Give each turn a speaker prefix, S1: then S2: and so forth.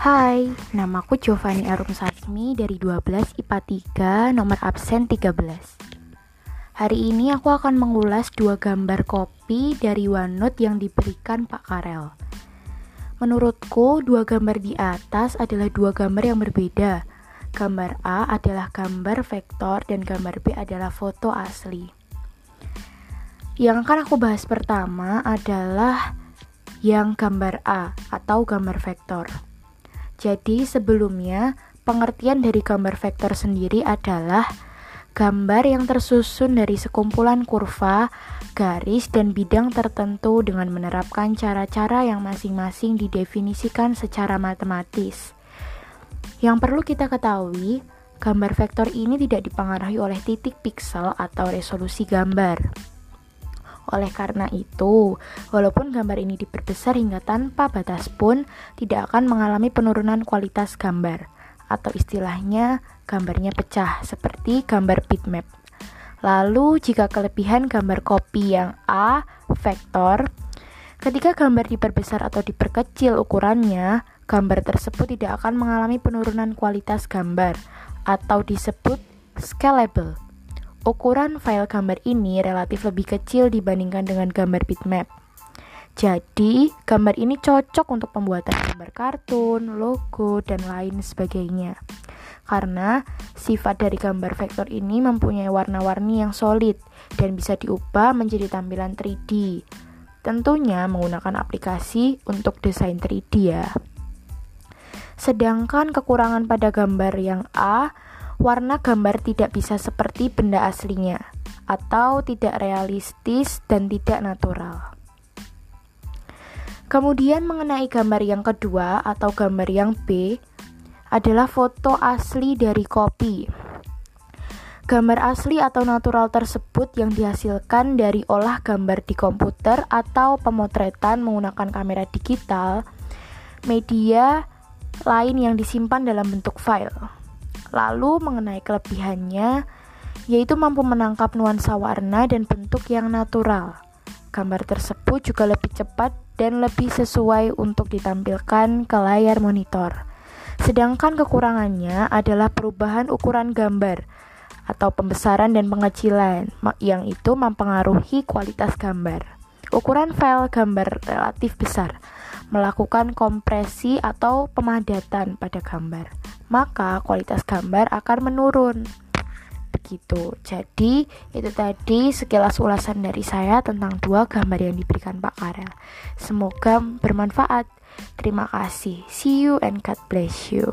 S1: Hai, namaku Giovanni Arum Sasmi dari 12 IPA 3, nomor absen 13. Hari ini aku akan mengulas dua gambar kopi dari OneNote yang diberikan Pak Karel. Menurutku, dua gambar di atas adalah dua gambar yang berbeda. Gambar A adalah gambar vektor dan gambar B adalah foto asli. Yang akan aku bahas pertama adalah yang gambar A atau gambar vektor. Jadi sebelumnya pengertian dari gambar vektor sendiri adalah gambar yang tersusun dari sekumpulan kurva, garis, dan bidang tertentu dengan menerapkan cara-cara yang masing-masing didefinisikan secara matematis. Yang perlu kita ketahui, gambar vektor ini tidak dipengaruhi oleh titik piksel atau resolusi gambar. Oleh karena itu, walaupun gambar ini diperbesar hingga tanpa batas pun, tidak akan mengalami penurunan kualitas gambar, atau istilahnya gambarnya pecah, seperti gambar bitmap. Lalu, jika kelebihan gambar kopi yang A, vektor, ketika gambar diperbesar atau diperkecil ukurannya, gambar tersebut tidak akan mengalami penurunan kualitas gambar, atau disebut scalable. Ukuran file gambar ini relatif lebih kecil dibandingkan dengan gambar bitmap. Jadi, gambar ini cocok untuk pembuatan gambar kartun, logo, dan lain sebagainya. Karena sifat dari gambar vektor ini mempunyai warna-warni yang solid dan bisa diubah menjadi tampilan 3D. Tentunya menggunakan aplikasi untuk desain 3D ya. Sedangkan kekurangan pada gambar yang A warna gambar tidak bisa seperti benda aslinya, atau tidak realistis dan tidak natural. Kemudian mengenai gambar yang kedua atau gambar yang B adalah foto asli dari kopi. Gambar asli atau natural tersebut yang dihasilkan dari olah gambar di komputer atau pemotretan menggunakan kamera digital, media lain yang disimpan dalam bentuk file. Lalu mengenai kelebihannya, yaitu mampu menangkap nuansa warna dan bentuk yang natural. Gambar tersebut juga lebih cepat dan lebih sesuai untuk ditampilkan ke layar monitor. Sedangkan kekurangannya adalah perubahan ukuran gambar atau pembesaran dan pengecilan yang itu mempengaruhi kualitas gambar. Ukuran file gambar relatif besar, melakukan kompresi atau pemadatan pada gambar maka kualitas gambar akan menurun. Begitu. Jadi, itu tadi sekilas ulasan dari saya tentang dua gambar yang diberikan Pak Karel. Semoga bermanfaat. Terima kasih. See you and God bless you.